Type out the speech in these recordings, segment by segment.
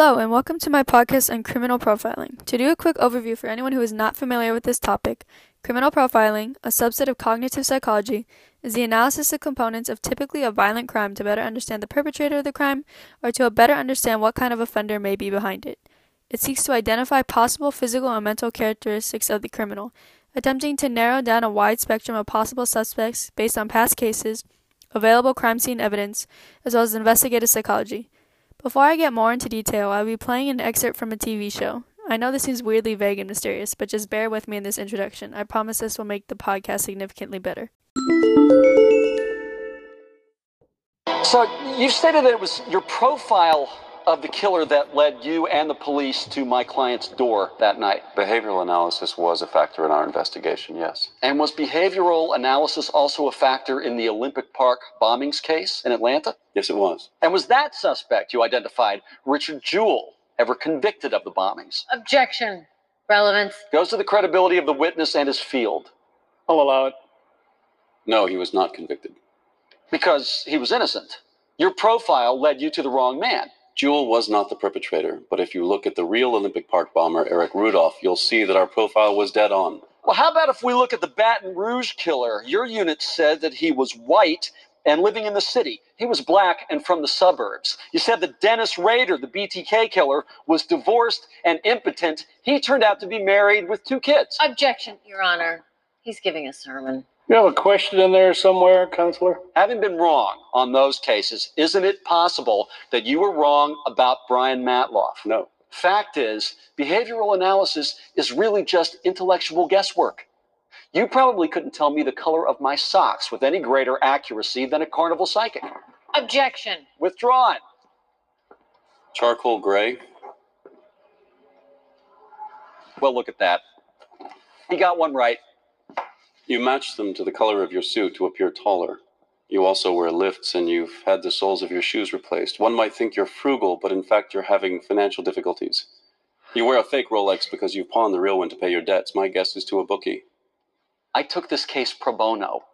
Hello, and welcome to my podcast on criminal profiling. To do a quick overview for anyone who is not familiar with this topic, criminal profiling, a subset of cognitive psychology, is the analysis of components of typically a violent crime to better understand the perpetrator of the crime or to better understand what kind of offender may be behind it. It seeks to identify possible physical and mental characteristics of the criminal, attempting to narrow down a wide spectrum of possible suspects based on past cases, available crime scene evidence, as well as investigative psychology. Before I get more into detail, I'll be playing an excerpt from a TV show. I know this seems weirdly vague and mysterious, but just bear with me in this introduction. I promise this will make the podcast significantly better. So you stated that it was your profile of the killer that led you and the police to my client's door that night. Behavioral analysis was a factor in our investigation, yes. And was behavioral analysis also a factor in the Olympic Park bombings case in Atlanta? Yes, it was. And was that suspect you identified, Richard Jewell, ever convicted of the bombings? Objection. Relevance. Goes to the credibility of the witness and his field. I'll allow it. No, he was not convicted. Because he was innocent. Your profile led you to the wrong man. Jewell was not the perpetrator, but if you look at the real Olympic Park bomber, Eric Rudolph, you'll see that our profile was dead on. Well, how about if we look at the Baton Rouge killer? Your unit said that he was white and living in the city. He was black and from the suburbs. You said that Dennis Rader, the BTK killer, was divorced and impotent. He turned out to be married with two kids. Objection, Your Honor. He's giving a sermon. You have a question in there somewhere, Counselor? Having been wrong on those cases, isn't it possible that you were wrong about Brian Matloff? No. Fact is, behavioral analysis is really just intellectual guesswork. You probably couldn't tell me the color of my socks with any greater accuracy than a carnival psychic. Objection. Withdrawn. Charcoal gray? Well, look at that. He got one right. You matched them to the color of your suit to appear taller. You also wear lifts and you've had the soles of your shoes replaced. One might think you're frugal, but in fact, you're having financial difficulties. You wear a fake Rolex because you've pawned the real one to pay your debts. My guess is to a bookie. I took this case pro bono.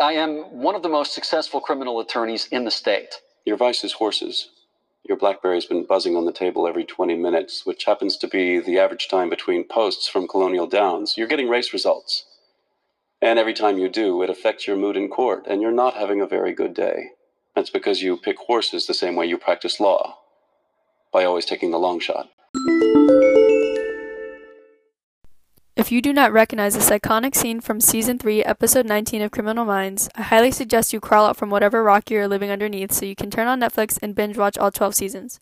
I am one of the most successful criminal attorneys in the state. Your vice is horses. Your Blackberry's been buzzing on the table every 20 minutes, which happens to be the average time between posts from Colonial Downs. You're getting race results. And every time you do, it affects your mood in court, and you're not having a very good day. That's because you pick horses the same way you practice law, by always taking the long shot. If you do not recognize this iconic scene from Season 3, Episode 19 of Criminal Minds, I highly suggest you crawl out from whatever rock you're living underneath so you can turn on Netflix and binge watch all 12 seasons.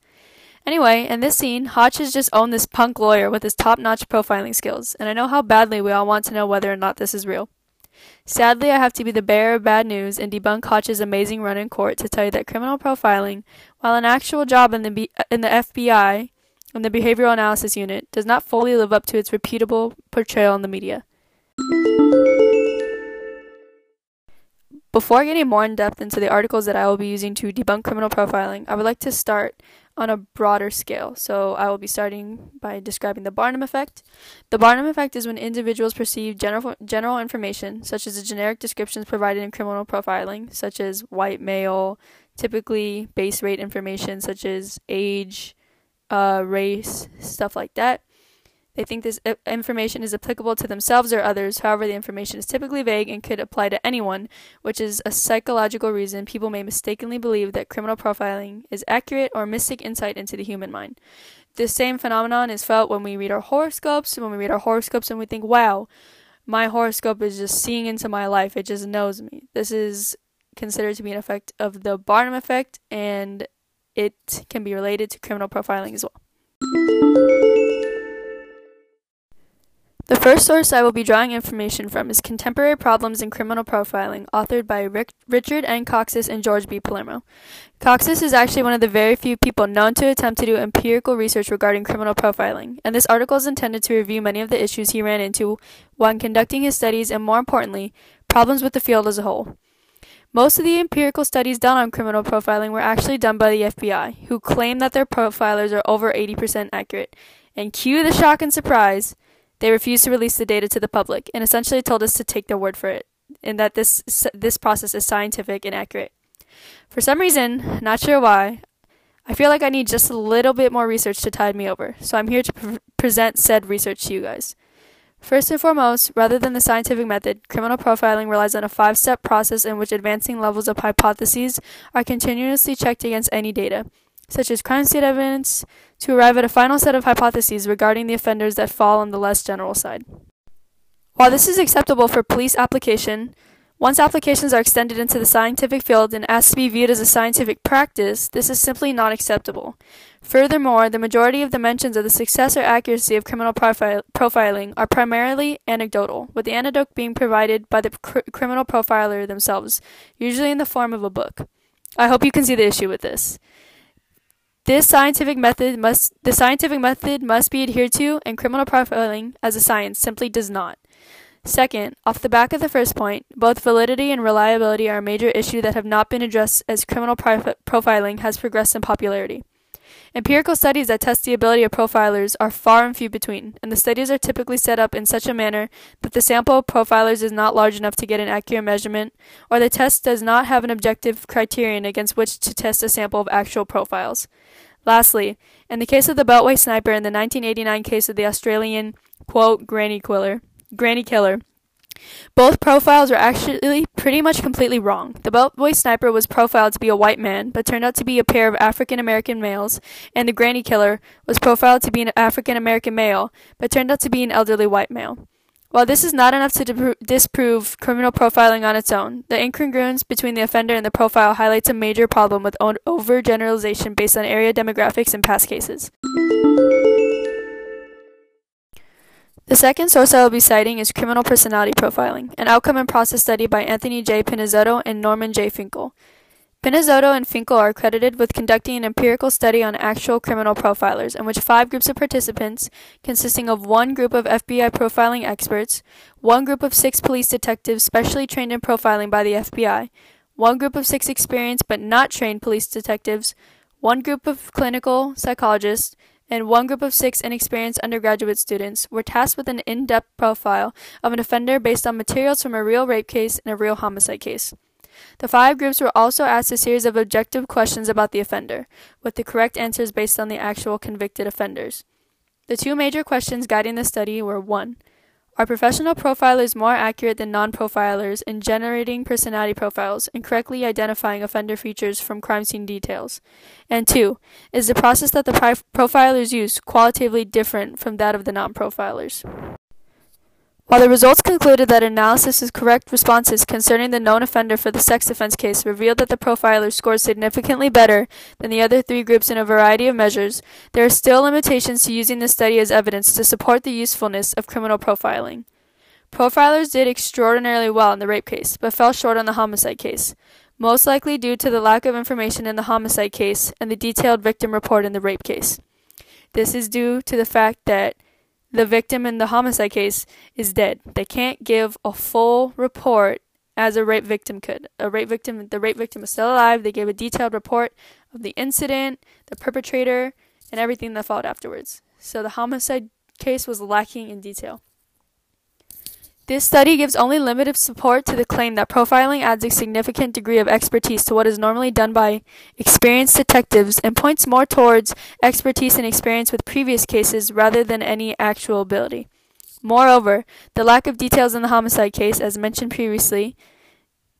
Anyway, in this scene, Hotch has just owned this punk lawyer with his top notch profiling skills, and I know how badly we all want to know whether or not this is real. Sadly, I have to be the bearer of bad news and debunk Hotch's amazing run in court to tell you that criminal profiling, while an actual job in the, B- in the FBI and the Behavioral Analysis Unit, does not fully live up to its reputable portrayal in the media. Before getting more in depth into the articles that I will be using to debunk criminal profiling, I would like to start on a broader scale. So I will be starting by describing the Barnum effect. The Barnum effect is when individuals perceive general general information, such as the generic descriptions provided in criminal profiling, such as white male, typically base rate information such as age, uh, race, stuff like that. They think this uh, information is applicable to themselves or others. However, the information is typically vague and could apply to anyone, which is a psychological reason people may mistakenly believe that criminal profiling is accurate or mystic insight into the human mind. This same phenomenon is felt when we read our horoscopes, when we read our horoscopes and we think, wow, my horoscope is just seeing into my life, it just knows me. This is considered to be an effect of the Barnum effect, and it can be related to criminal profiling as well. The first source I will be drawing information from is Contemporary Problems in Criminal Profiling, authored by Rick, Richard N. Kocsis and George B. Palermo. Kocsis is actually one of the very few people known to attempt to do empirical research regarding criminal profiling, and this article is intended to review many of the issues he ran into when conducting his studies and, more importantly, problems with the field as a whole. Most of the empirical studies done on criminal profiling were actually done by the FBI, who claim that their profilers are over 80% accurate. And cue the shock and surprise! They refused to release the data to the public and essentially told us to take their word for it, and that this this process is scientific and accurate. For some reason, not sure why, I feel like I need just a little bit more research to tide me over, so I'm here to pre- present said research to you guys. First and foremost, rather than the scientific method, criminal profiling relies on a five step process in which advancing levels of hypotheses are continuously checked against any data, such as crime scene evidence, to arrive at a final set of hypotheses regarding the offenders that fall on the less general side. While this is acceptable for police application, once applications are extended into the scientific field and asked to be viewed as a scientific practice, this is simply not acceptable. Furthermore, the majority of the mentions of the success or accuracy of criminal profi- profiling are primarily anecdotal, with the anecdote being provided by the cr- criminal profiler themselves, usually in the form of a book. I hope you can see the issue with this. This scientific method must the scientific method must be adhered to, and criminal profiling as a science simply does not. Second, off the back of the first point, both validity and reliability are a major issue that have not been addressed as criminal prof- profiling has progressed in popularity. Empirical studies that test the ability of profilers are far and few between, and the studies are typically set up in such a manner that the sample of profilers is not large enough to get an accurate measurement, or the test does not have an objective criterion against which to test a sample of actual profiles. Lastly, in the case of the Beltway sniper and the 1989 case of the Australian, quote, granny killer, Granny Killer. Both profiles are actually pretty much completely wrong. The Beltway sniper was profiled to be a white man, but turned out to be a pair of African American males, and the Granny Killer was profiled to be an African American male, but turned out to be an elderly white male. While this is not enough to disprove criminal profiling on its own, the incongruence between the offender and the profile highlights a major problem with overgeneralization based on area demographics and past cases. The second source I will be citing is Criminal Personality Profiling, an outcome and process study by Anthony J. Pinizzotto and Norman J. Finkel. Pinizzotto and Finkel are credited with conducting an empirical study on actual criminal profilers, in which five groups of participants, consisting of one group of FBI profiling experts, one group of six police detectives specially trained in profiling by the FBI, one group of six experienced but not trained police detectives, one group of clinical psychologists, and one group of six inexperienced undergraduate students were tasked with an in depth profile of an offender based on materials from a real rape case and a real homicide case. The five groups were also asked a series of objective questions about the offender, with the correct answers based on the actual convicted offenders. The two major questions guiding the study were 1. Are professional profilers more accurate than non profilers in generating personality profiles and correctly identifying offender features from crime scene details? And two, is the process that the profilers use qualitatively different from that of the non profilers? While the results concluded that analysis of correct responses concerning the known offender for the sex offense case revealed that the profiler scored significantly better than the other three groups in a variety of measures, there are still limitations to using this study as evidence to support the usefulness of criminal profiling. Profilers did extraordinarily well in the rape case, but fell short on the homicide case, most likely due to the lack of information in the homicide case and the detailed victim report in the rape case. This is due to the fact that the victim in the homicide case is dead. They can't give a full report as a rape victim could. A rape victim, the rape victim is still alive. They gave a detailed report of the incident, the perpetrator, and everything that followed afterwards. So the homicide case was lacking in detail. This study gives only limited support to the claim that profiling adds a significant degree of expertise to what is normally done by experienced detectives and points more towards expertise and experience with previous cases rather than any actual ability. Moreover, the lack of details in the homicide case, as mentioned previously,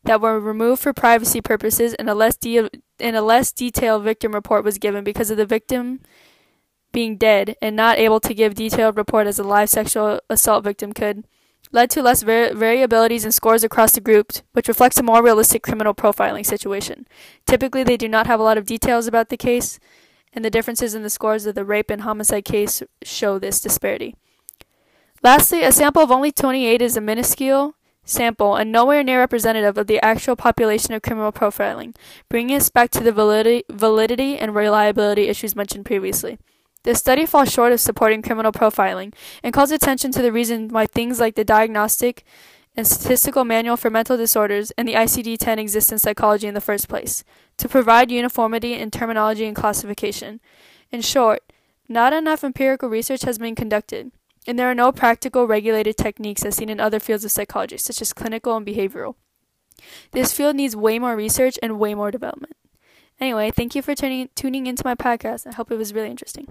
that were removed for privacy purposes and a less de- and a less detailed victim report was given because of the victim being dead and not able to give detailed report as a live sexual assault victim could led to less var- variabilities in scores across the group, which reflects a more realistic criminal profiling situation. Typically, they do not have a lot of details about the case, and the differences in the scores of the rape and homicide case show this disparity. Lastly, a sample of only 28 is a minuscule sample and nowhere near representative of the actual population of criminal profiling, bringing us back to the validity, validity and reliability issues mentioned previously. This study falls short of supporting criminal profiling and calls attention to the reason why things like the Diagnostic and Statistical Manual for Mental Disorders and the ICD 10 exist in psychology in the first place to provide uniformity in terminology and classification. In short, not enough empirical research has been conducted, and there are no practical regulated techniques as seen in other fields of psychology, such as clinical and behavioral. This field needs way more research and way more development. Anyway, thank you for tuning tuning into my podcast. I hope it was really interesting.